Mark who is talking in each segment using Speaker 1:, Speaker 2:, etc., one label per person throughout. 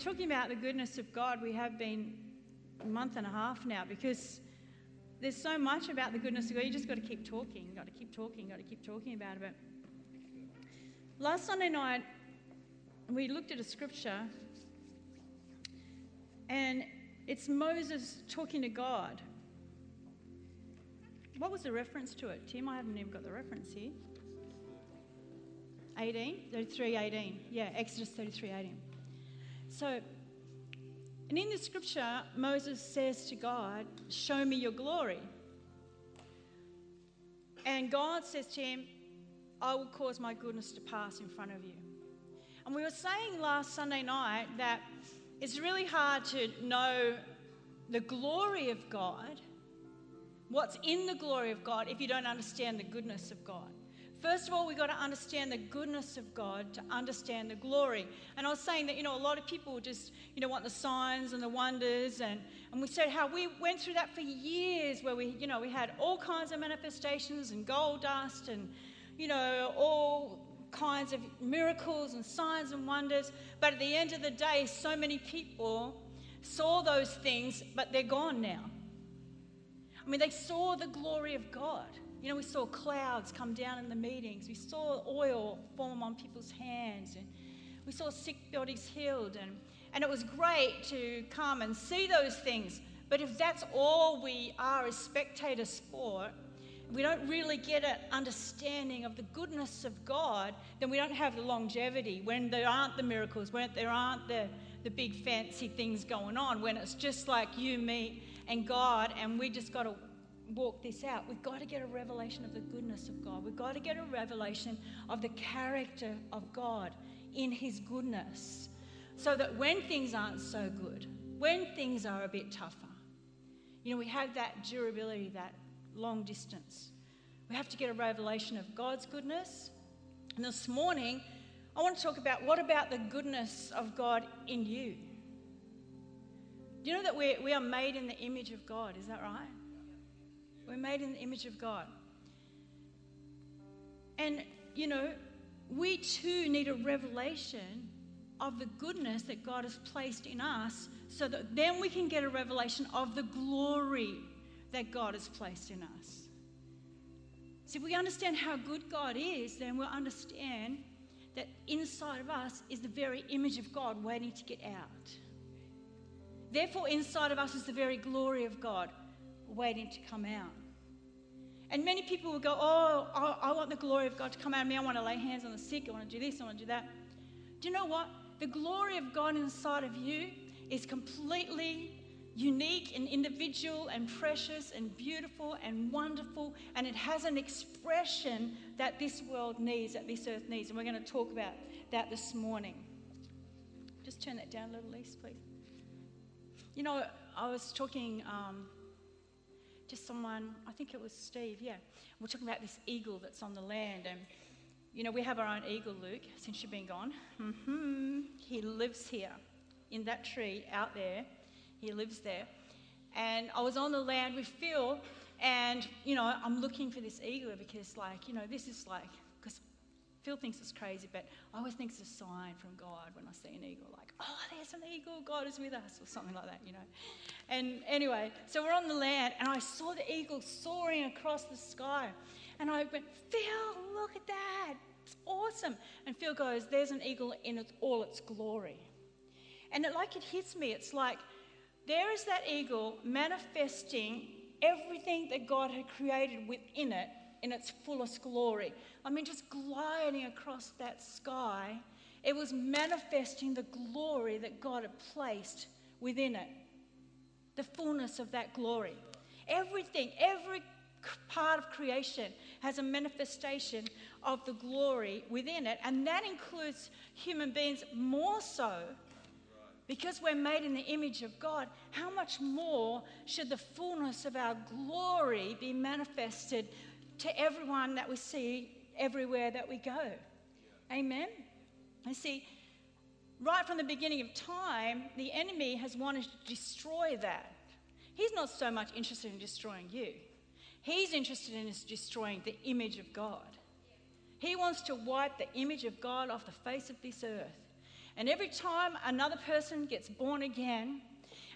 Speaker 1: talking about the goodness of God. We have been a month and a half now because there's so much about the goodness of God. You just got to keep talking, got to keep talking, got to keep talking about it. Last Sunday night, we looked at a scripture, and it's Moses talking to God. What was the reference to it? Tim, I haven't even got the reference here. 18, 33, 18. Yeah, Exodus 33, 18. So, and in the scripture, Moses says to God, Show me your glory. And God says to him, I will cause my goodness to pass in front of you. And we were saying last Sunday night that it's really hard to know the glory of God, what's in the glory of God, if you don't understand the goodness of God. First of all, we've got to understand the goodness of God to understand the glory. And I was saying that, you know, a lot of people just, you know, want the signs and the wonders. And, and we said how we went through that for years where we, you know, we had all kinds of manifestations and gold dust and, you know, all kinds of miracles and signs and wonders. But at the end of the day, so many people saw those things, but they're gone now. I mean, they saw the glory of God. You know, we saw clouds come down in the meetings. We saw oil form on people's hands. And we saw sick bodies healed. And, and it was great to come and see those things. But if that's all we are as spectator sport, we don't really get an understanding of the goodness of God, then we don't have the longevity. When there aren't the miracles, when there aren't the, the big fancy things going on, when it's just like you, me, and God, and we just got to walk this out. We've got to get a revelation of the goodness of God. We've got to get a revelation of the character of God in His goodness. So that when things aren't so good, when things are a bit tougher, you know, we have that durability, that long distance. We have to get a revelation of God's goodness. And this morning, I want to talk about what about the goodness of God in you? Do you know that we we are made in the image of God? Is that right? We're made in the image of God. And, you know, we too need a revelation of the goodness that God has placed in us so that then we can get a revelation of the glory that God has placed in us. See, if we understand how good God is, then we'll understand that inside of us is the very image of God waiting to get out. Therefore, inside of us is the very glory of God waiting to come out. And many people will go, Oh, I, I want the glory of God to come out of me. I want to lay hands on the sick. I want to do this. I want to do that. Do you know what? The glory of God inside of you is completely unique and individual and precious and beautiful and wonderful. And it has an expression that this world needs, that this earth needs. And we're going to talk about that this morning. Just turn that down a little, Lise, please. You know, I was talking. Um, to someone, I think it was Steve, yeah. We're talking about this eagle that's on the land. And, you know, we have our own eagle, Luke, since you've been gone. Mm-hmm. He lives here in that tree out there. He lives there. And I was on the land with Phil, and, you know, I'm looking for this eagle because, like, you know, this is like, Phil thinks it's crazy, but I always think it's a sign from God when I see an eagle, like, oh, there's an eagle, God is with us, or something like that, you know. And anyway, so we're on the land, and I saw the eagle soaring across the sky. And I went, Phil, look at that. It's awesome. And Phil goes, There's an eagle in all its glory. And it, like it hits me, it's like, there is that eagle manifesting everything that God had created within it in its fullest glory. I mean, just gliding across that sky, it was manifesting the glory that God had placed within it, the fullness of that glory. Everything, every part of creation has a manifestation of the glory within it, and that includes human beings more so Because we're made in the image of God, how much more should the fullness of our glory be manifested to everyone that we see everywhere that we go? Amen? You see, right from the beginning of time, the enemy has wanted to destroy that. He's not so much interested in destroying you, he's interested in destroying the image of God. He wants to wipe the image of God off the face of this earth. And every time another person gets born again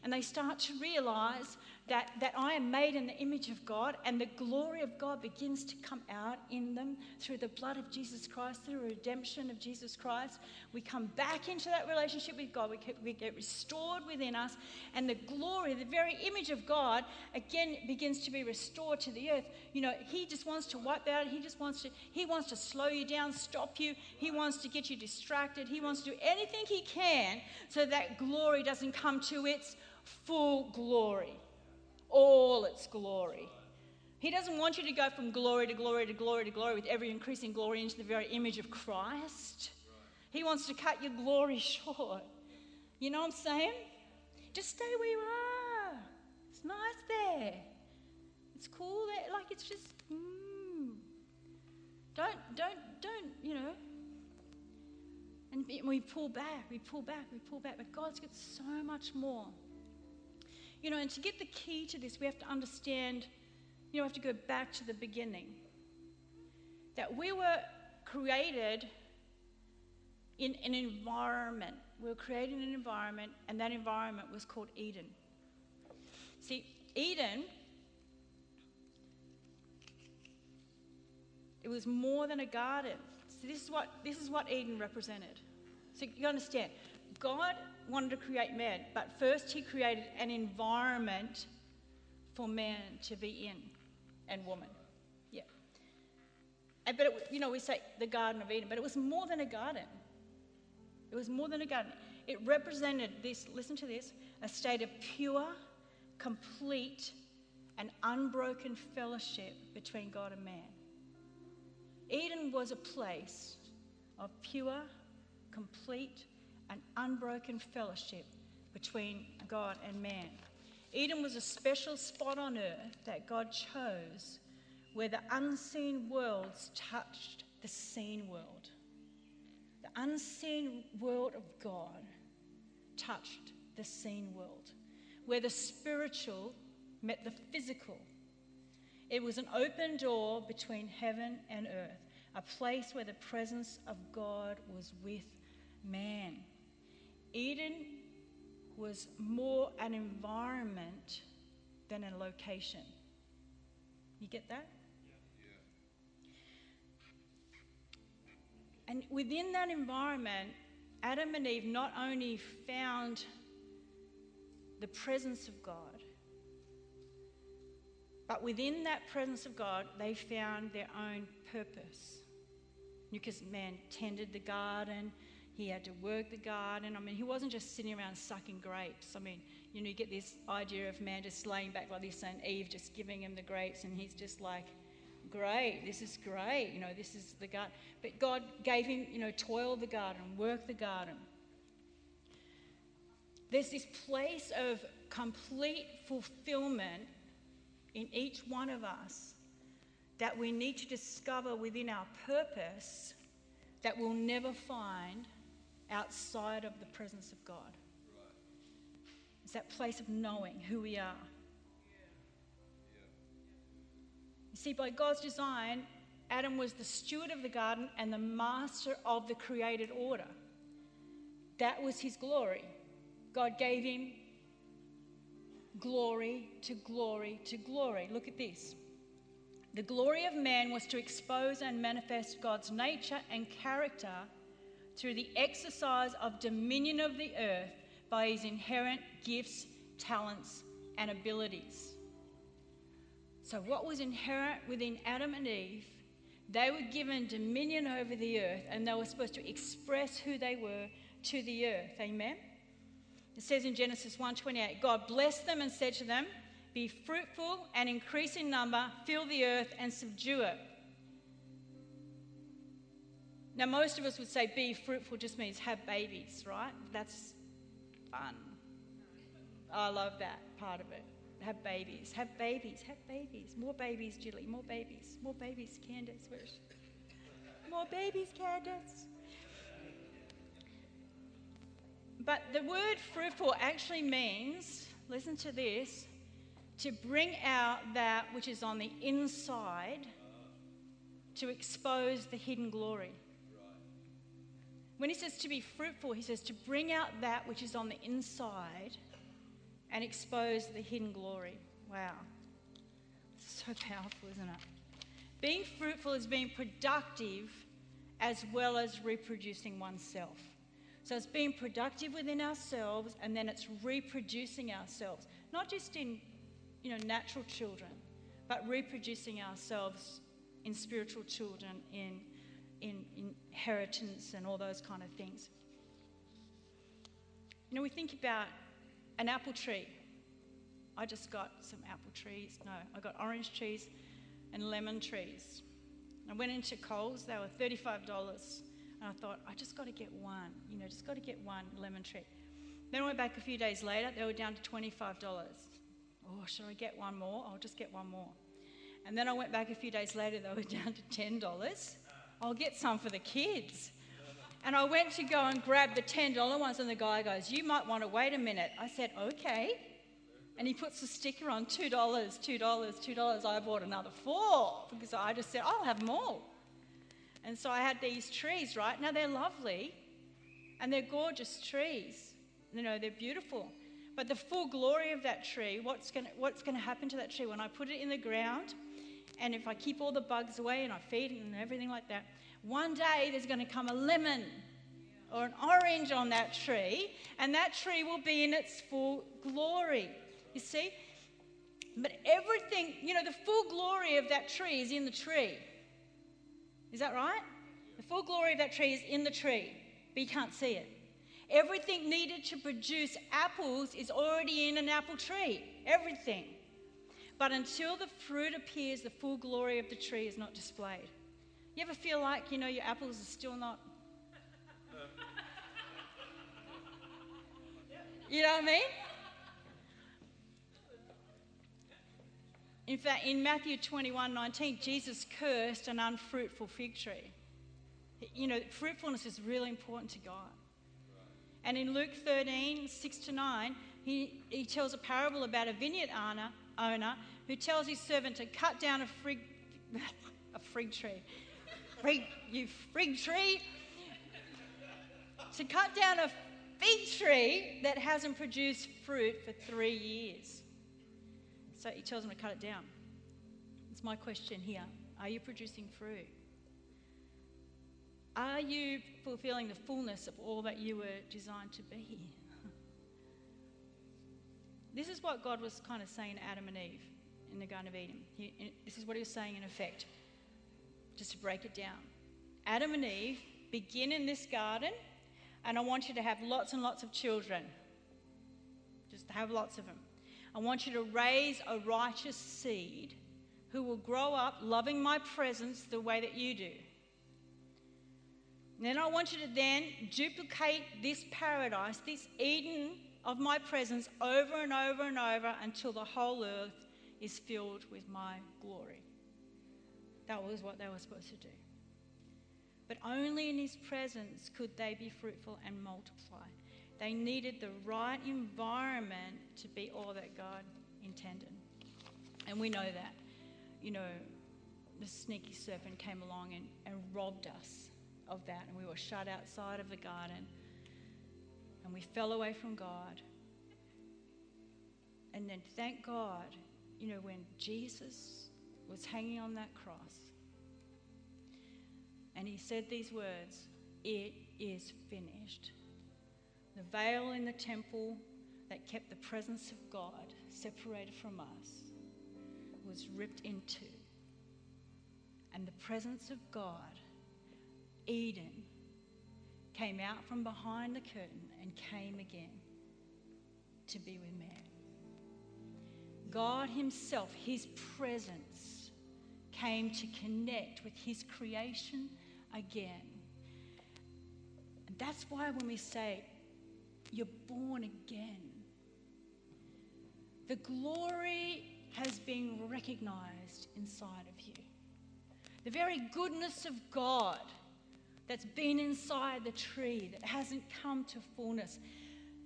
Speaker 1: and they start to realize that, that I am made in the image of God and the glory of God begins to come out in them through the blood of Jesus Christ, through the redemption of Jesus Christ. We come back into that relationship with God. We get, we get restored within us, and the glory, the very image of God, again begins to be restored to the earth. You know, He just wants to wipe out. He just wants to, He wants to slow you down, stop you. He wants to get you distracted. He wants to do anything He can so that glory doesn't come to its full glory all its glory. He doesn't want you to go from glory to glory to glory to glory with every increasing glory into the very image of Christ. He wants to cut your glory short. You know what I'm saying? Just stay where you are. It's nice there. It's cool there. Like it's just. Mm. Don't, don't, don't, you know. And we pull back, we pull back, we pull back. But God's got so much more. You know, and to get the key to this, we have to understand, you know, we have to go back to the beginning. That we were created in an environment. We were created in an environment, and that environment was called Eden. See, Eden, it was more than a garden. So this is what this is what Eden represented. So you understand, God wanted to create man, but first he created an environment for man to be in and woman. Yeah. And, but, it, you know, we say the Garden of Eden, but it was more than a garden. It was more than a garden. It represented this, listen to this, a state of pure, complete, and unbroken fellowship between God and man. Eden was a place of pure, complete, an unbroken fellowship between God and man. Eden was a special spot on earth that God chose where the unseen worlds touched the seen world. The unseen world of God touched the seen world, where the spiritual met the physical. It was an open door between heaven and earth, a place where the presence of God was with man. Eden was more an environment than a location. You get that? And within that environment, Adam and Eve not only found the presence of God, but within that presence of God, they found their own purpose. Because man tended the garden, he had to work the garden. I mean, he wasn't just sitting around sucking grapes. I mean, you know, you get this idea of man just laying back like this and Eve just giving him the grapes, and he's just like, great, this is great, you know, this is the garden. But God gave him, you know, toil the garden, work the garden. There's this place of complete fulfillment in each one of us that we need to discover within our purpose that we'll never find outside of the presence of God. It's that place of knowing who we are. You see, by God's design, Adam was the steward of the garden and the master of the created order. That was his glory. God gave him glory to glory to glory. Look at this. The glory of man was to expose and manifest God's nature and character through the exercise of dominion of the earth by his inherent gifts, talents, and abilities. So, what was inherent within Adam and Eve, they were given dominion over the earth and they were supposed to express who they were to the earth. Amen? It says in Genesis 1:28, God blessed them and said to them, Be fruitful and increase in number, fill the earth and subdue it. Now, most of us would say be fruitful just means have babies, right? That's fun. I love that part of it. Have babies, have babies, have babies. More babies, Julie, more babies, more babies, Candace. Where's more babies, Candace. But the word fruitful actually means, listen to this, to bring out that which is on the inside to expose the hidden glory. When he says to be fruitful, he says to bring out that which is on the inside and expose the hidden glory. Wow. So powerful, isn't it? Being fruitful is being productive as well as reproducing oneself. So it's being productive within ourselves and then it's reproducing ourselves, not just in you know natural children, but reproducing ourselves in spiritual children, in, in inheritance and all those kind of things. You know, we think about an apple tree. I just got some apple trees. No, I got orange trees and lemon trees. I went into Coles, they were $35. And I thought, I just got to get one, you know, just got to get one lemon tree. Then I went back a few days later, they were down to $25. Oh, should I get one more? I'll just get one more. And then I went back a few days later, they were down to $10. I'll get some for the kids. And I went to go and grab the $10 ones, and the guy goes, You might want to wait a minute. I said, Okay. And he puts a sticker on $2, $2, $2. I bought another four because I just said, I'll have more. And so I had these trees, right? Now they're lovely and they're gorgeous trees. You know, they're beautiful. But the full glory of that tree, what's going what's to happen to that tree when I put it in the ground and if I keep all the bugs away and I feed it and everything like that, one day there's going to come a lemon or an orange on that tree, and that tree will be in its full glory. You see? But everything, you know, the full glory of that tree is in the tree. Is that right? The full glory of that tree is in the tree, but you can't see it. Everything needed to produce apples is already in an apple tree. Everything. But until the fruit appears, the full glory of the tree is not displayed. You ever feel like, you know, your apples are still not. You know what I mean? In fact, in Matthew 21 19, Jesus cursed an unfruitful fig tree. You know, fruitfulness is really important to God. And in Luke 13 6 to 9, he, he tells a parable about a vineyard owner, owner who tells his servant to cut down a fig, a fig tree. Frig, you fig tree! To cut down a fig tree that hasn't produced fruit for three years. So he tells him to cut it down. It's my question here. Are you producing fruit? Are you fulfilling the fullness of all that you were designed to be? This is what God was kind of saying to Adam and Eve in the Garden of Eden. He, this is what he was saying in effect, just to break it down. Adam and Eve begin in this garden, and I want you to have lots and lots of children. Just have lots of them. I want you to raise a righteous seed who will grow up loving my presence the way that you do. And then I want you to then duplicate this paradise, this Eden of my presence over and over and over until the whole earth is filled with my glory. That was what they were supposed to do. But only in his presence could they be fruitful and multiply. They needed the right environment to be all that God intended. And we know that. You know, the sneaky serpent came along and, and robbed us of that, and we were shut outside of the garden, and we fell away from God. And then, thank God, you know, when Jesus was hanging on that cross, and he said these words, It is finished. The veil in the temple that kept the presence of God separated from us was ripped in two. And the presence of God, Eden, came out from behind the curtain and came again to be with man. God Himself, His presence, came to connect with His creation again. And that's why when we say, You're born again. The glory has been recognized inside of you. The very goodness of God that's been inside the tree that hasn't come to fullness.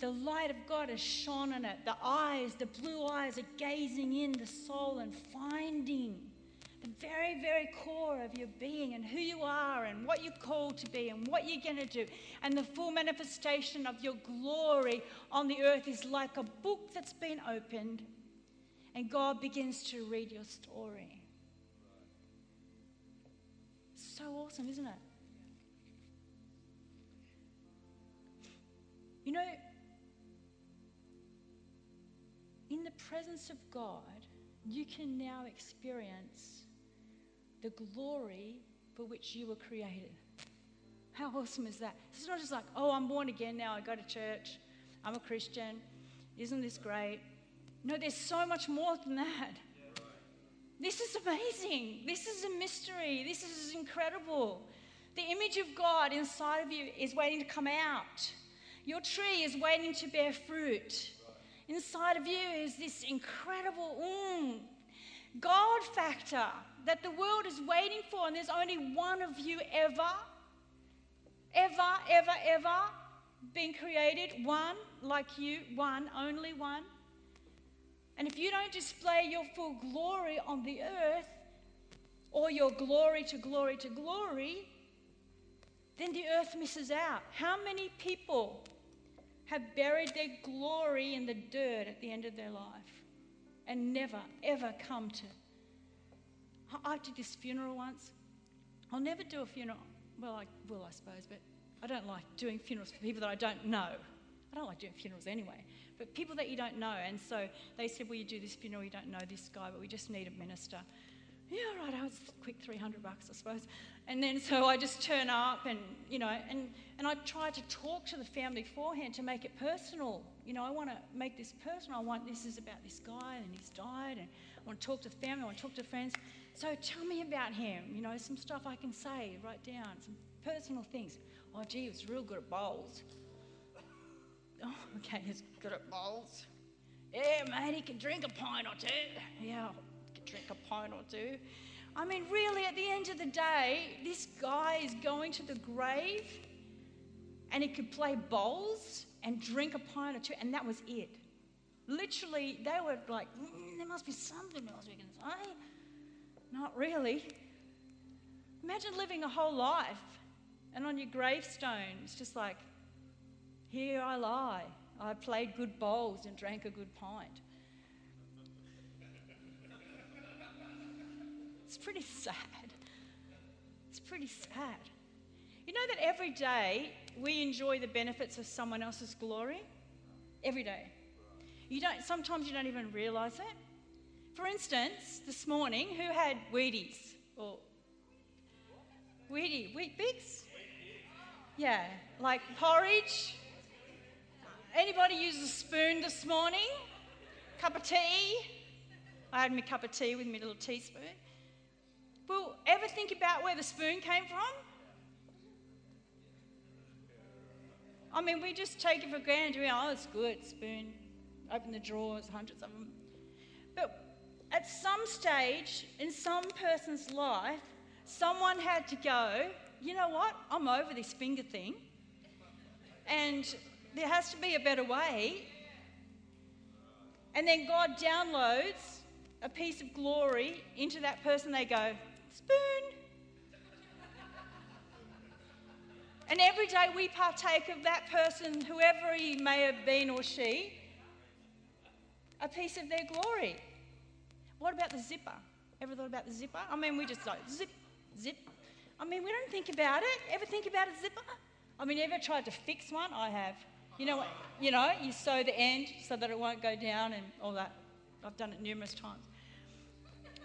Speaker 1: The light of God has shone on it. The eyes, the blue eyes, are gazing in the soul and finding the very, very core of your being and who you are and what you're called to be and what you're going to do. And the full manifestation of your glory on the earth is like a book that's been opened, and God begins to read your story. So awesome, isn't it? You know, in the presence of God, you can now experience the glory for which you were created. How awesome is that? It's not just like, oh, I'm born again now, I go to church, I'm a Christian, isn't this great? No, there's so much more than that. This is amazing. This is a mystery. This is incredible. The image of God inside of you is waiting to come out. Your tree is waiting to bear fruit. Inside of you is this incredible mm, God factor that the world is waiting for, and there's only one of you ever, ever, ever, ever been created. One like you, one, only one. And if you don't display your full glory on the earth, or your glory to glory to glory, then the earth misses out. How many people have buried their glory in the dirt at the end of their life and never, ever come to? I did this funeral once. I'll never do a funeral. Well, I will, I suppose, but I don't like doing funerals for people that I don't know. I don't like doing funerals anyway, but people that you don't know. And so they said, Well, you do this funeral? You don't know this guy, but we just need a minister. Yeah, right, I was quick 300 bucks, I suppose. And then so I just turn up and, you know, and, and I try to talk to the family beforehand to make it personal. You know, I want to make this personal. I want this is about this guy and he's died and I want to talk to the family, I want to talk to friends. So tell me about him, you know, some stuff I can say, write down, some personal things. Oh, gee, he was real good at bowls. Oh, okay, he's good at bowls. Yeah, mate, he can drink a pint or two. Yeah, drink a pint or two. I mean, really, at the end of the day, this guy is going to the grave and he could play bowls and drink a pint or two, and that was it. Literally, they were like, mm, there must be something else we can say. Not really. Imagine living a whole life and on your gravestone, it's just like, here I lie. I played good bowls and drank a good pint. Pretty sad. It's pretty sad. You know that every day we enjoy the benefits of someone else's glory? Every day. You don't sometimes you don't even realize it. For instance, this morning, who had Wheaties? Or Wheatie, Wheat? Yeah, like porridge. Anybody use a spoon this morning? Cup of tea? I had my cup of tea with my little teaspoon. Well, ever think about where the spoon came from? I mean, we just take it for granted. We, oh, it's good, spoon. Open the drawers, hundreds of them. But at some stage in some person's life, someone had to go, you know what? I'm over this finger thing. And there has to be a better way. And then God downloads a piece of glory into that person. They go, spoon. And every day we partake of that person, whoever he may have been or she, a piece of their glory. What about the zipper? Ever thought about the zipper? I mean, we just like zip, zip. I mean, we don't think about it. Ever think about a zipper? I mean, ever tried to fix one? I have. You know what? You know, you sew the end so that it won't go down and all that. I've done it numerous times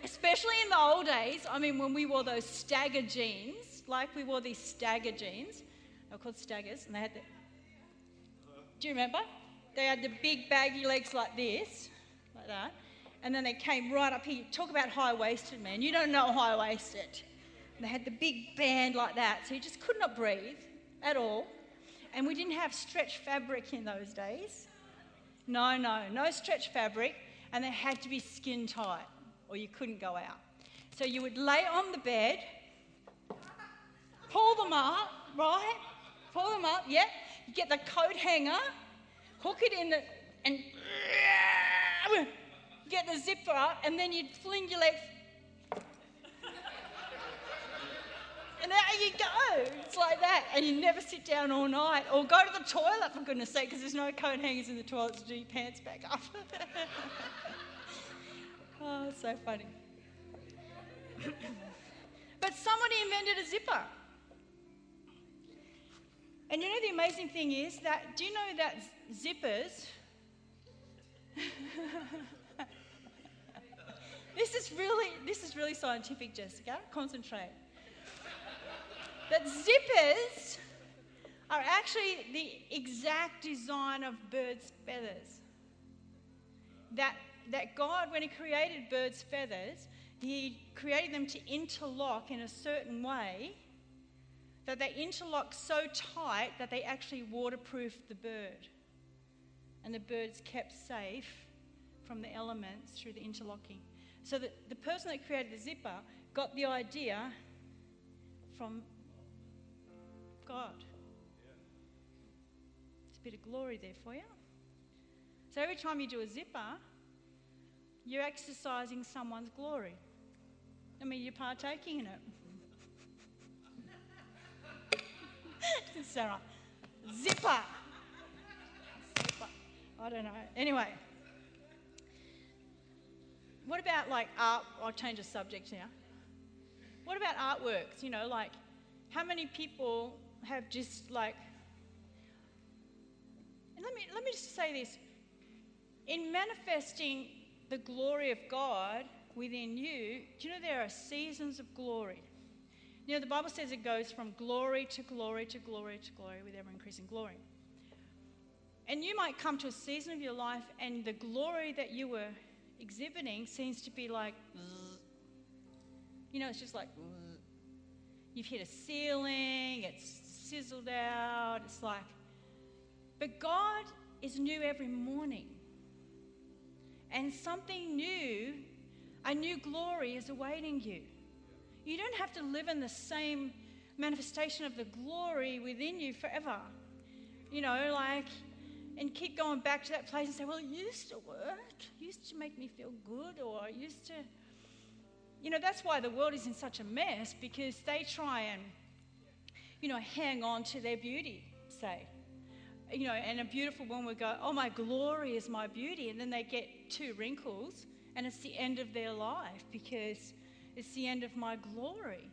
Speaker 1: especially in the old days, I mean, when we wore those stagger jeans, like we wore these stagger jeans, they were called staggers, and they had the. Do you remember? They had the big baggy legs like this, like that, and then they came right up here. Talk about high waisted, man. You don't know high waisted. They had the big band like that, so you just could not breathe at all. and we didn't have stretch fabric in those days. No, no, no stretch fabric, and they had to be skin tight, or you couldn't go out. So you would lay on the bed, pull them up, right? Pull them up, yeah. You get the coat hanger, hook it in the, and get the zipper up, and then you'd fling your legs. And there you go. It's like that. And you never sit down all night. Or go to the toilet, for goodness sake, because there's no coat hangers in the toilet to do your pants back up. oh, so funny. but somebody invented a zipper. And you know the amazing thing is that, do you know that zippers this is really this is really scientific, Jessica. Concentrate. that zippers are actually the exact design of birds' feathers. That that God, when He created birds' feathers, He created them to interlock in a certain way that they interlock so tight that they actually waterproof the bird. And the bird's kept safe from the elements through the interlocking. So that the person that created the zipper got the idea from God. It's a bit of glory there for you. So every time you do a zipper, you're exercising someone's glory. I mean, you're partaking in it. Sarah, zipper. zipper. I don't know. Anyway. What about like art? I'll change the subject now. What about artworks? You know, like how many people have just like. Let me, let me just say this. In manifesting the glory of God within you, do you know there are seasons of glory? You know, the Bible says it goes from glory to glory to glory to glory with ever increasing glory. And you might come to a season of your life and the glory that you were exhibiting seems to be like, you know, it's just like, you've hit a ceiling, it's sizzled out, it's like, but God is new every morning. And something new, a new glory is awaiting you. You don't have to live in the same manifestation of the glory within you forever. You know, like, and keep going back to that place and say, well, it used to work, it used to make me feel good, or it used to. You know, that's why the world is in such a mess because they try and, you know, hang on to their beauty, say. You know, and a beautiful woman would go, oh, my glory is my beauty. And then they get two wrinkles and it's the end of their life because it's the end of my glory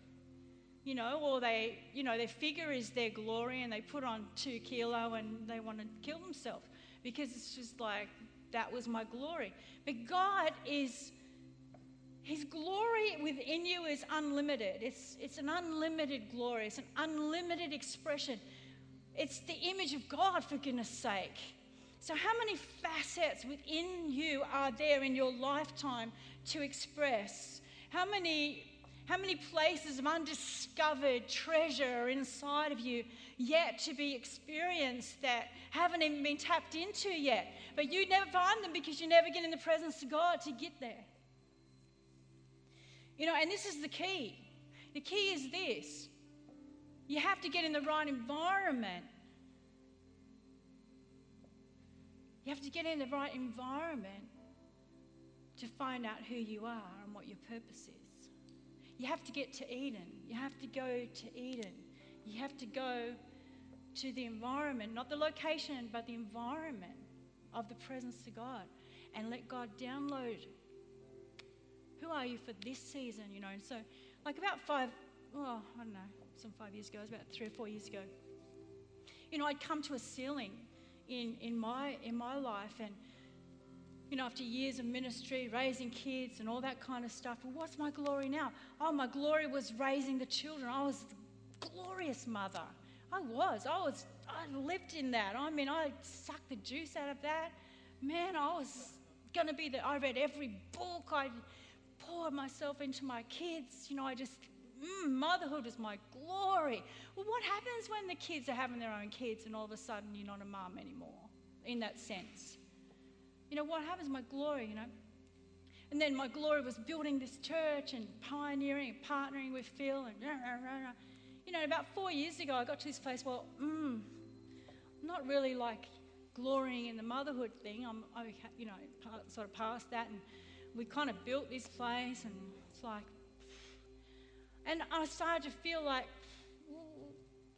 Speaker 1: you know, or they, you know, their figure is their glory and they put on two kilo and they want to kill themselves because it's just like, that was my glory. But God is, His glory within you is unlimited. It's, it's an unlimited glory, it's an unlimited expression. It's the image of God, for goodness sake. So, how many facets within you are there in your lifetime to express? How many how many places of undiscovered treasure are inside of you yet to be experienced that haven't even been tapped into yet? But you never find them because you never get in the presence of God to get there. You know, and this is the key. The key is this you have to get in the right environment. You have to get in the right environment to find out who you are and what your purpose is. You have to get to Eden. You have to go to Eden. You have to go to the environment, not the location, but the environment of the presence of God and let God download who are you for this season, you know. And so, like about five, oh, I don't know, some five years ago, it was about three or four years ago, you know, I'd come to a ceiling in, in, my, in my life and you know, after years of ministry, raising kids and all that kind of stuff. What's my glory now? Oh, my glory was raising the children. I was a glorious mother. I was. I was. I lived in that. I mean, I sucked the juice out of that. Man, I was going to be the. I read every book. I poured myself into my kids. You know, I just, mm, motherhood is my glory. Well, what happens when the kids are having their own kids and all of a sudden you're not a mum anymore in that sense? You know, what happens? My glory, you know. And then my glory was building this church and pioneering and partnering with Phil and rah, rah, rah, you know, about four years ago, I got to this place. Well, mm, not really like glorying in the motherhood thing. I'm, I, you know, sort of past that, and we kind of built this place, and it's like, and I started to feel like,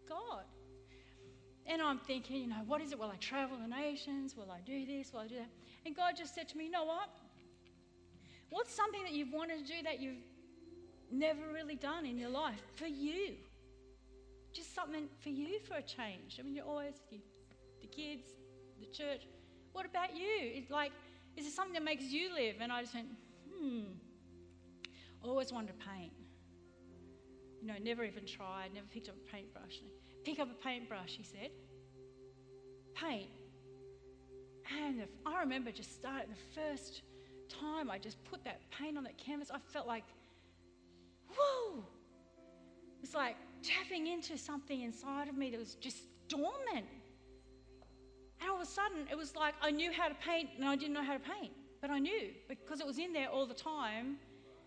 Speaker 1: God. And I'm thinking, you know, what is it? Will I travel the nations? Will I do this? Will I do that? And God just said to me, you know what? What's something that you've wanted to do that you've never really done in your life for you? Just something for you for a change. I mean, you're always the kids, the church. What about you? It's like, is it something that makes you live? And I just went, hmm. Always wanted to paint. You know, never even tried, never picked up a paintbrush. Pick up a paintbrush, he said. Paint. And I remember just starting the first time I just put that paint on that canvas, I felt like, whoa! It's like tapping into something inside of me that was just dormant. And all of a sudden, it was like I knew how to paint and I didn't know how to paint, but I knew because it was in there all the time,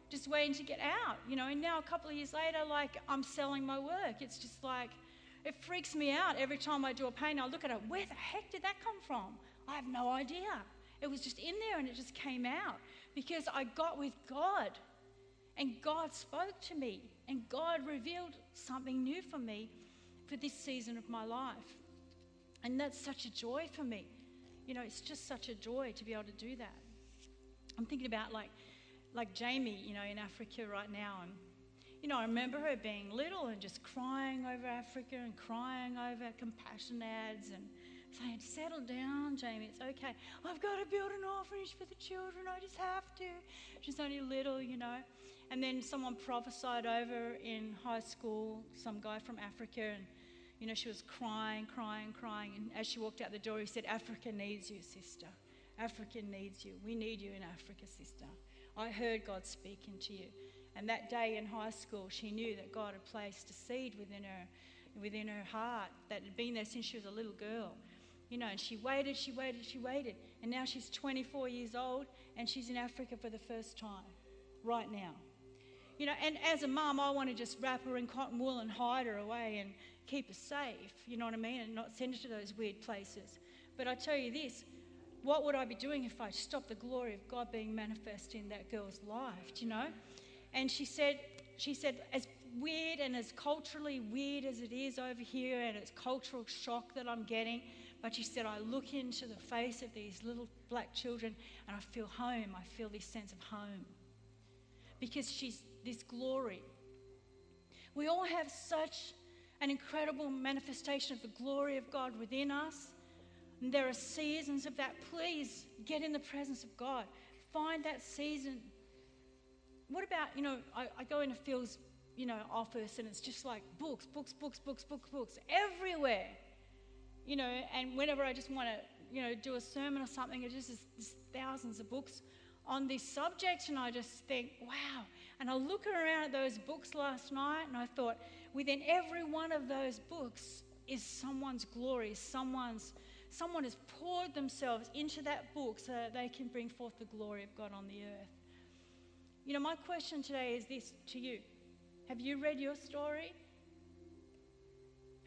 Speaker 1: just waiting to get out, you know. And now, a couple of years later, like I'm selling my work. It's just like, it freaks me out every time I do a painting. I look at it, where the heck did that come from? I have no idea. It was just in there and it just came out because I got with God and God spoke to me and God revealed something new for me for this season of my life. And that's such a joy for me. You know, it's just such a joy to be able to do that. I'm thinking about like, like Jamie, you know, in Africa right now. And, you know, I remember her being little and just crying over Africa and crying over compassion ads and saying, Settle down, Jamie, it's okay. I've got to build an orphanage for the children, I just have to. She's only little, you know. And then someone prophesied over in high school, some guy from Africa, and you know, she was crying, crying, crying. And as she walked out the door, he said, Africa needs you, sister. Africa needs you. We need you in Africa, sister. I heard God speaking to you. And that day in high school, she knew that God had placed a seed within her, within her heart that had been there since she was a little girl. You know, and she waited, she waited, she waited. And now she's 24 years old and she's in Africa for the first time, right now. You know, and as a mum, I want to just wrap her in cotton wool and hide her away and keep her safe, you know what I mean, and not send her to those weird places. But I tell you this what would I be doing if I stopped the glory of God being manifest in that girl's life, do you know? And she said, she said, as weird and as culturally weird as it is over here, and it's cultural shock that I'm getting, but she said, I look into the face of these little black children and I feel home. I feel this sense of home. Because she's this glory. We all have such an incredible manifestation of the glory of God within us. And there are seasons of that. Please get in the presence of God. Find that season. What about, you know, I, I go into Phil's, you know, office and it's just like books, books, books, books, books, books everywhere. You know, and whenever I just want to, you know, do a sermon or something, it just is thousands of books on this subject. And I just think, wow. And I look around at those books last night and I thought, within every one of those books is someone's glory, someone's someone has poured themselves into that book so that they can bring forth the glory of God on the earth. You know, my question today is this to you. Have you read your story?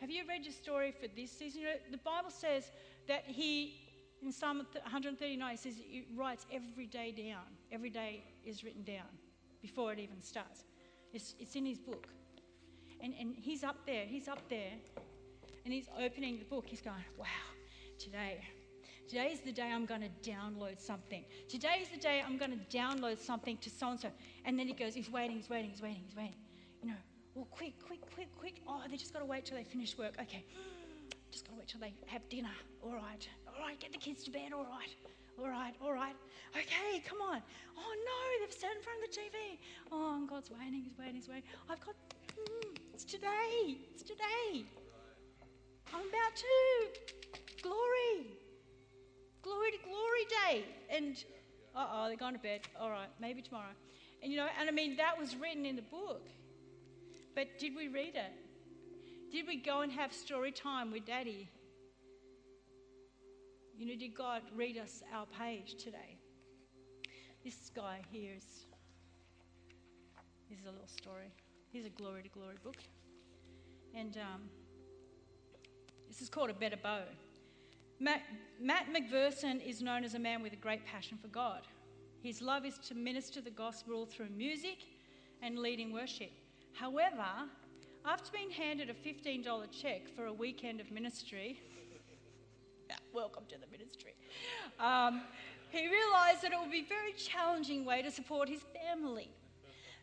Speaker 1: Have you read your story for this season? You know, the Bible says that he, in Psalm 139, says he writes every day down. Every day is written down before it even starts. It's, it's in his book. And, and he's up there, he's up there, and he's opening the book. He's going, wow, today, today is the day I'm going to download something. Today is the day I'm going to download something to so and so. And then he goes, he's waiting, he's waiting, he's waiting, he's waiting. You know, well, quick, quick, quick, quick. Oh, they just got to wait till they finish work. Okay, just got to wait till they have dinner. All right, all right, get the kids to bed. All right, all right, all right. Okay, come on. Oh no, they've sat in front of the TV. Oh, God's waiting, He's waiting, He's waiting. I've got, mm, it's today, it's today. I'm about to. Glory. Glory to glory day. And, uh oh, they're going to bed. All right, maybe tomorrow. And you know, and I mean, that was written in the book. But did we read it? Did we go and have story time with Daddy? You know, did God read us our page today? This guy here is, this is a little story. Here's a Glory to Glory book. And um, this is called A Better Bow. Matt, Matt McPherson is known as a man with a great passion for God. His love is to minister the gospel through music and leading worship. However, after being handed a $15 check for a weekend of ministry, welcome to the ministry, um, he realised that it would be a very challenging way to support his family.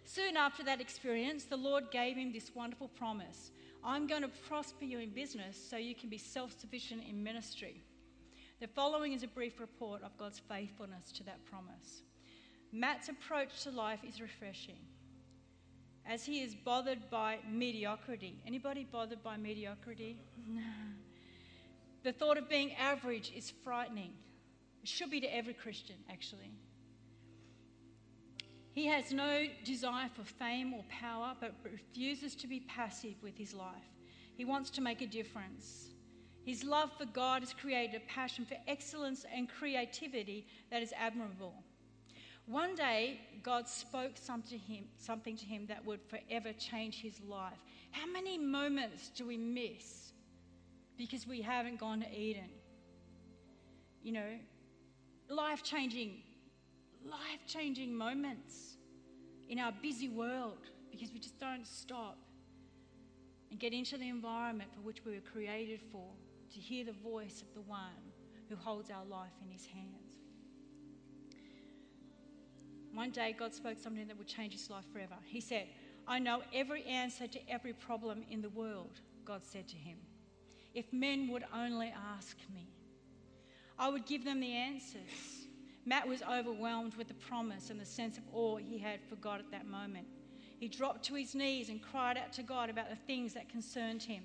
Speaker 1: Soon after that experience, the Lord gave him this wonderful promise I'm going to prosper you in business so you can be self sufficient in ministry. The following is a brief report of God's faithfulness to that promise. Matt's approach to life is refreshing as he is bothered by mediocrity. Anybody bothered by mediocrity? the thought of being average is frightening. It should be to every Christian, actually. He has no desire for fame or power, but refuses to be passive with his life. He wants to make a difference. His love for God has created a passion for excellence and creativity that is admirable. One day, God spoke something to, him, something to him that would forever change his life. How many moments do we miss because we haven't gone to Eden? You know, life changing, life changing moments in our busy world because we just don't stop and get into the environment for which we were created for to hear the voice of the one who holds our life in his hands. One day, God spoke something that would change his life forever. He said, I know every answer to every problem in the world, God said to him. If men would only ask me, I would give them the answers. Matt was overwhelmed with the promise and the sense of awe he had for God at that moment. He dropped to his knees and cried out to God about the things that concerned him.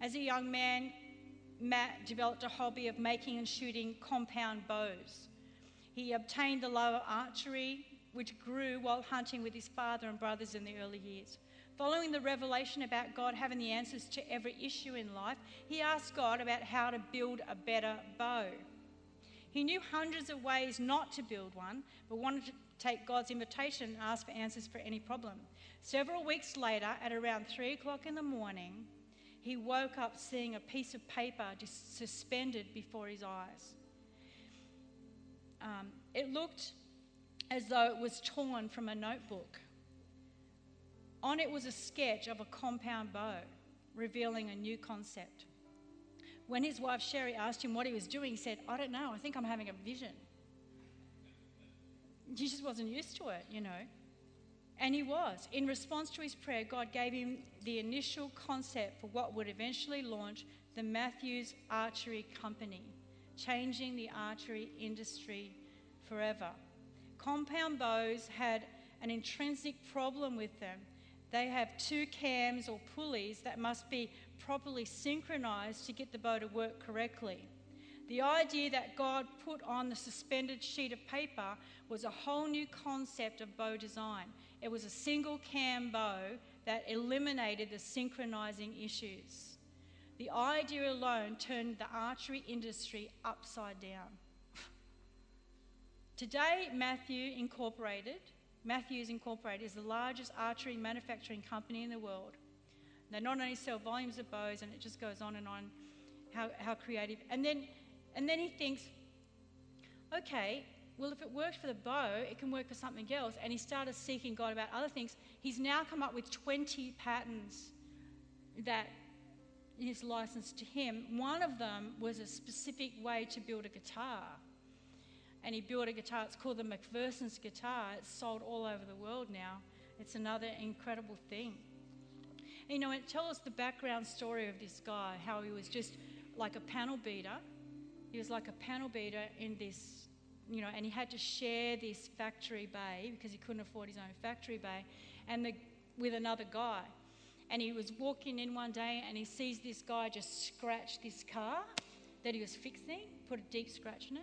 Speaker 1: As a young man, Matt developed a hobby of making and shooting compound bows. He obtained the love of archery, which grew while hunting with his father and brothers in the early years. Following the revelation about God having the answers to every issue in life, he asked God about how to build a better bow. He knew hundreds of ways not to build one, but wanted to take God's invitation and ask for answers for any problem. Several weeks later, at around three o'clock in the morning, he woke up seeing a piece of paper just suspended before his eyes. Um, it looked as though it was torn from a notebook. On it was a sketch of a compound bow, revealing a new concept. When his wife Sherry asked him what he was doing, he said, I don't know, I think I'm having a vision. He just wasn't used to it, you know. And he was. In response to his prayer, God gave him the initial concept for what would eventually launch the Matthews Archery Company, changing the archery industry forever. Compound bows had an intrinsic problem with them. They have two cams or pulleys that must be properly synchronized to get the bow to work correctly. The idea that God put on the suspended sheet of paper was a whole new concept of bow design. It was a single cam bow that eliminated the synchronizing issues. The idea alone turned the archery industry upside down. Today, Matthew Incorporated, Matthews Incorporated is the largest archery manufacturing company in the world. They not only sell volumes of bows, and it just goes on and on, how, how creative. And then, and then he thinks, okay, well, if it worked for the bow, it can work for something else. And he started seeking God about other things. He's now come up with 20 patents that is licensed to him. One of them was a specific way to build a guitar and he built a guitar. It's called the McPherson's guitar. It's sold all over the world now. It's another incredible thing. You know, and tell us the background story of this guy, how he was just like a panel beater. He was like a panel beater in this, you know, and he had to share this factory bay because he couldn't afford his own factory bay, and the, with another guy. And he was walking in one day and he sees this guy just scratch this car that he was fixing, put a deep scratch in it.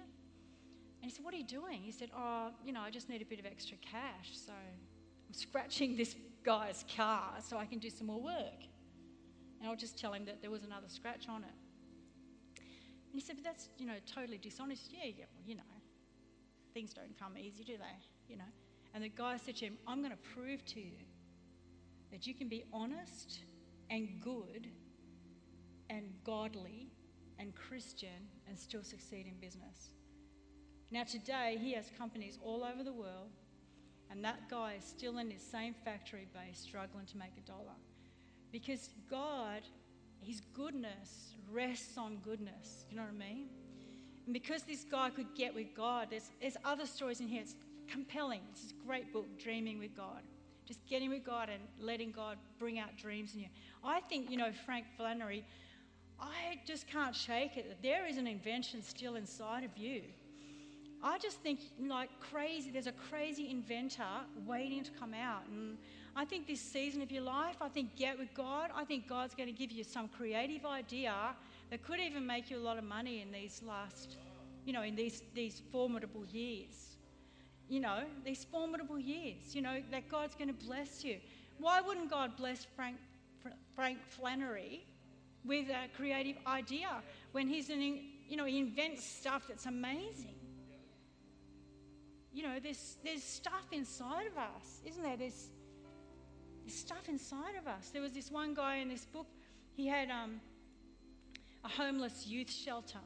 Speaker 1: And he said, What are you doing? He said, Oh, you know, I just need a bit of extra cash. So I'm scratching this guy's car so I can do some more work. And I'll just tell him that there was another scratch on it. And he said, But that's, you know, totally dishonest. Yeah, yeah, well, you know, things don't come easy, do they? You know. And the guy said to him, I'm going to prove to you that you can be honest and good and godly and Christian and still succeed in business. Now, today, he has companies all over the world, and that guy is still in his same factory base struggling to make a dollar. Because God, his goodness, rests on goodness. You know what I mean? And because this guy could get with God, there's, there's other stories in here. It's compelling. It's a great book, Dreaming with God. Just getting with God and letting God bring out dreams in you. I think, you know, Frank Flannery, I just can't shake it that there is an invention still inside of you. I just think, like crazy, there's a crazy inventor waiting to come out. And I think this season of your life, I think get with God. I think God's going to give you some creative idea that could even make you a lot of money in these last, you know, in these, these formidable years. You know, these formidable years, you know, that God's going to bless you. Why wouldn't God bless Frank, Frank Flannery with a creative idea when he's an, you know, he invents stuff that's amazing? You know, there's, there's stuff inside of us, isn't there? There's, there's stuff inside of us. There was this one guy in this book, he had um, a homeless youth shelter.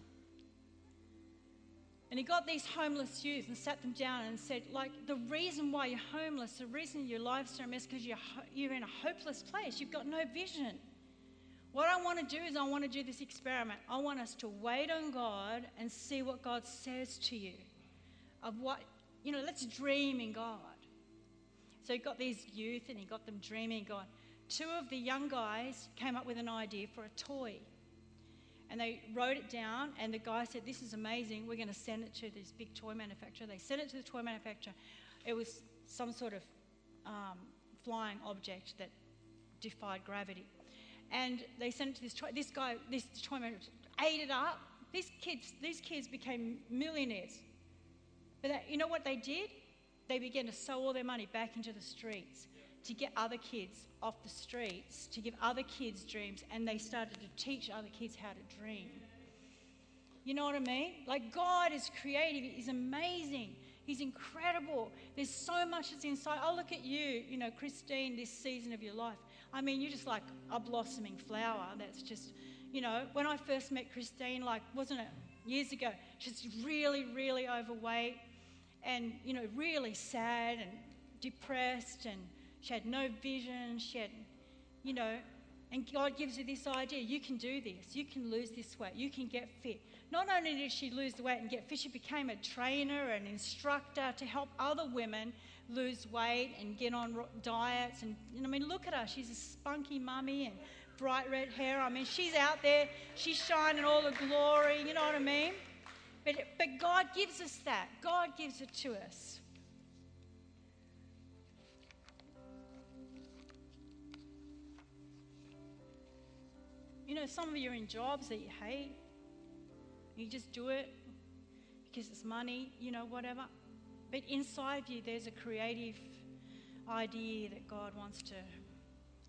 Speaker 1: And he got these homeless youth and sat them down and said, like, the reason why you're homeless, the reason your life's a mess, because you're, ho- you're in a hopeless place. You've got no vision. What I want to do is I want to do this experiment. I want us to wait on God and see what God says to you. Of what, you know, let's dream in God. So he got these youth and he got them dreaming God. Two of the young guys came up with an idea for a toy. And they wrote it down, and the guy said, This is amazing. We're going to send it to this big toy manufacturer. They sent it to the toy manufacturer. It was some sort of um, flying object that defied gravity. And they sent it to this toy. This guy, this toy manufacturer, ate it up. These kids, these kids became millionaires. But that, you know what they did? they began to sow all their money back into the streets to get other kids off the streets, to give other kids dreams, and they started to teach other kids how to dream. You know what I mean? Like, God is creative, He's amazing, He's incredible. There's so much that's inside. I'll look at you, you know, Christine, this season of your life. I mean, you're just like a blossoming flower that's just, you know, when I first met Christine, like, wasn't it years ago? She's really, really overweight and, you know, really sad and depressed, and she had no vision. She had, you know, and God gives her this idea you can do this, you can lose this weight, you can get fit. Not only did she lose the weight and get fit, she became a trainer and instructor to help other women lose weight and get on diets. And, I mean, look at her. She's a spunky mummy and bright red hair. I mean, she's out there, she's shining all the glory, you know what I mean? But, but God gives us that. God gives it to us. You know, some of you are in jobs that you hate. You just do it because it's money, you know, whatever. But inside you, there's a creative idea that God wants to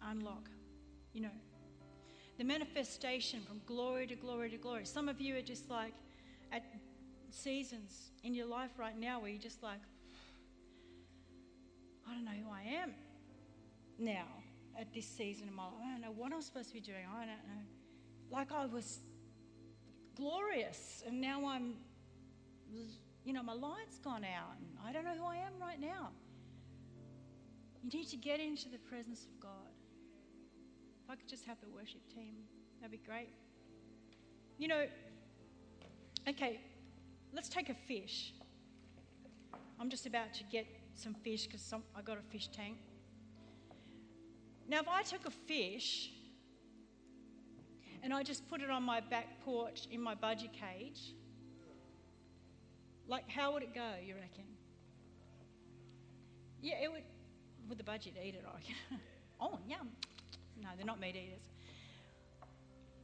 Speaker 1: unlock. You know, the manifestation from glory to glory to glory. Some of you are just like, seasons in your life right now where you're just like, I don't know who I am now at this season of my life. I don't know what I'm supposed to be doing. I don't know. Like I was glorious and now I'm, you know, my light's gone out and I don't know who I am right now. You need to get into the presence of God. If I could just have the worship team, that'd be great. You know, Okay, let's take a fish. I'm just about to get some fish because I got a fish tank. Now, if I took a fish and I just put it on my back porch in my budgie cage, like how would it go, you reckon? Yeah, it would. Would the budgie eat it, I oh, yum. No, they're not meat eaters.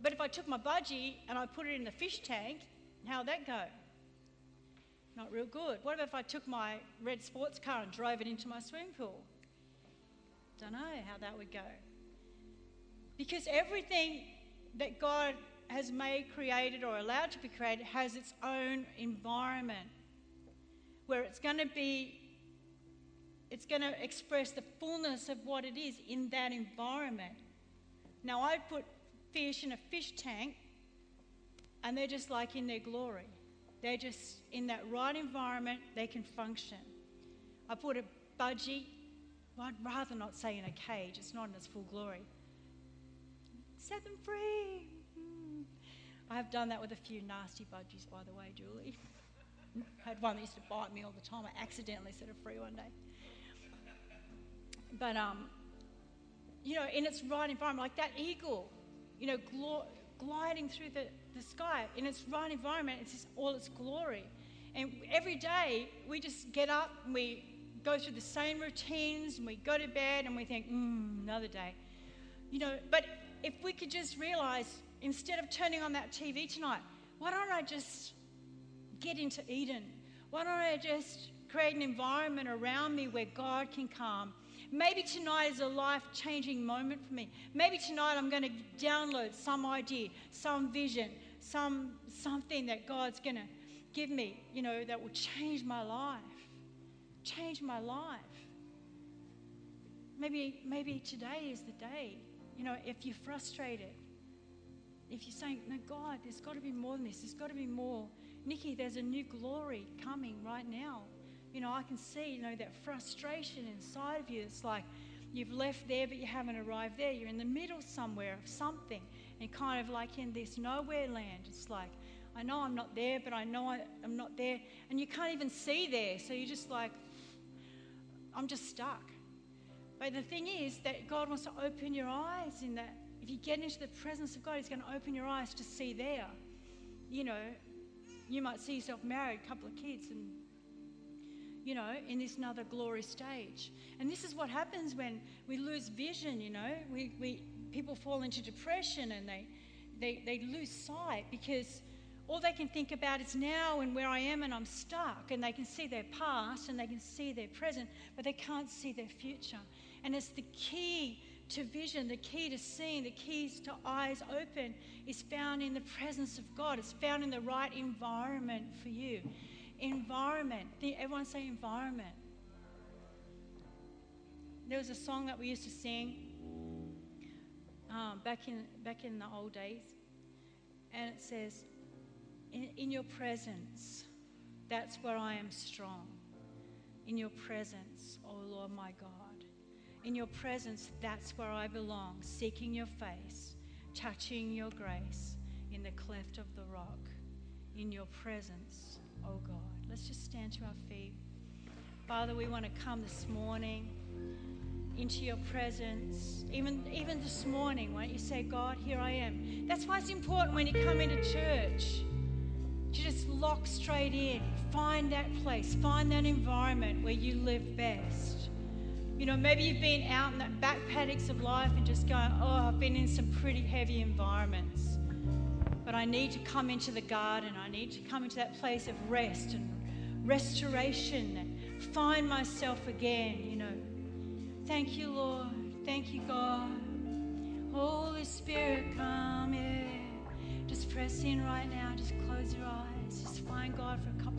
Speaker 1: But if I took my budgie and I put it in the fish tank, How'd that go? Not real good. What about if I took my red sports car and drove it into my swimming pool? Don't know how that would go. Because everything that God has made, created, or allowed to be created has its own environment where it's going to be, it's going to express the fullness of what it is in that environment. Now, I put fish in a fish tank and they're just like in their glory. They're just in that right environment, they can function. I put a budgie, well, I'd rather not say in a cage, it's not in its full glory. Set them free. I have done that with a few nasty budgies, by the way, Julie. I had one that used to bite me all the time. I accidentally set it free one day. But, um, you know, in its right environment, like that eagle, you know, glo- gliding through the, the sky in its right environment, it's just all its glory. And every day we just get up and we go through the same routines and we go to bed and we think, mm, another day. You know, but if we could just realize instead of turning on that TV tonight, why don't I just get into Eden? Why don't I just create an environment around me where God can come? Maybe tonight is a life changing moment for me. Maybe tonight I'm going to download some idea, some vision, some something that God's going to give me, you know, that will change my life. Change my life. Maybe maybe today is the day. You know, if you're frustrated, if you're saying, No, God, there's got to be more than this, there's got to be more. Nikki, there's a new glory coming right now. You know, I can see, you know, that frustration inside of you. It's like you've left there, but you haven't arrived there. You're in the middle somewhere of something, and kind of like in this nowhere land. It's like, I know I'm not there, but I know I, I'm not there. And you can't even see there. So you're just like, I'm just stuck. But the thing is that God wants to open your eyes in that. If you get into the presence of God, He's going to open your eyes to see there. You know, you might see yourself married, a couple of kids, and you know, in this another glory stage. And this is what happens when we lose vision, you know. We, we people fall into depression and they, they they lose sight because all they can think about is now and where I am and I'm stuck. And they can see their past and they can see their present, but they can't see their future. And it's the key to vision, the key to seeing, the keys to eyes open is found in the presence of God. It's found in the right environment for you. Environment. Everyone say environment. There was a song that we used to sing um, back in back in the old days, and it says, in, "In your presence, that's where I am strong. In your presence, oh Lord my God." In your presence, that's where I belong, seeking your face, touching your grace in the cleft of the rock. In your presence, oh God. Let's just stand to our feet. Father, we want to come this morning into your presence. Even, even this morning, why don't you say, God, here I am? That's why it's important when you come into church to just lock straight in. Find that place, find that environment where you live best. You know, maybe you've been out in the back paddocks of life and just going, oh, I've been in some pretty heavy environments. But I need to come into the garden. I need to come into that place of rest and restoration and find myself again. Thank you, Lord. Thank you, God. Holy Spirit, come in. Just press in right now. Just close your eyes. Just find God for a couple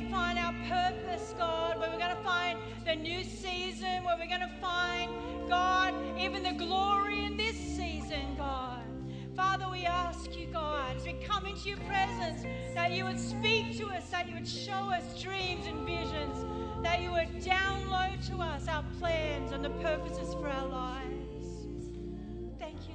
Speaker 1: to find our purpose, God, where we're going to find the new season, where we're going to find, God, even the glory in this season, God. Father, we ask you, God, as we come into your presence, that you would speak to us, that you would show us dreams and visions, that you would download to us our plans and the purposes for our lives. Thank you,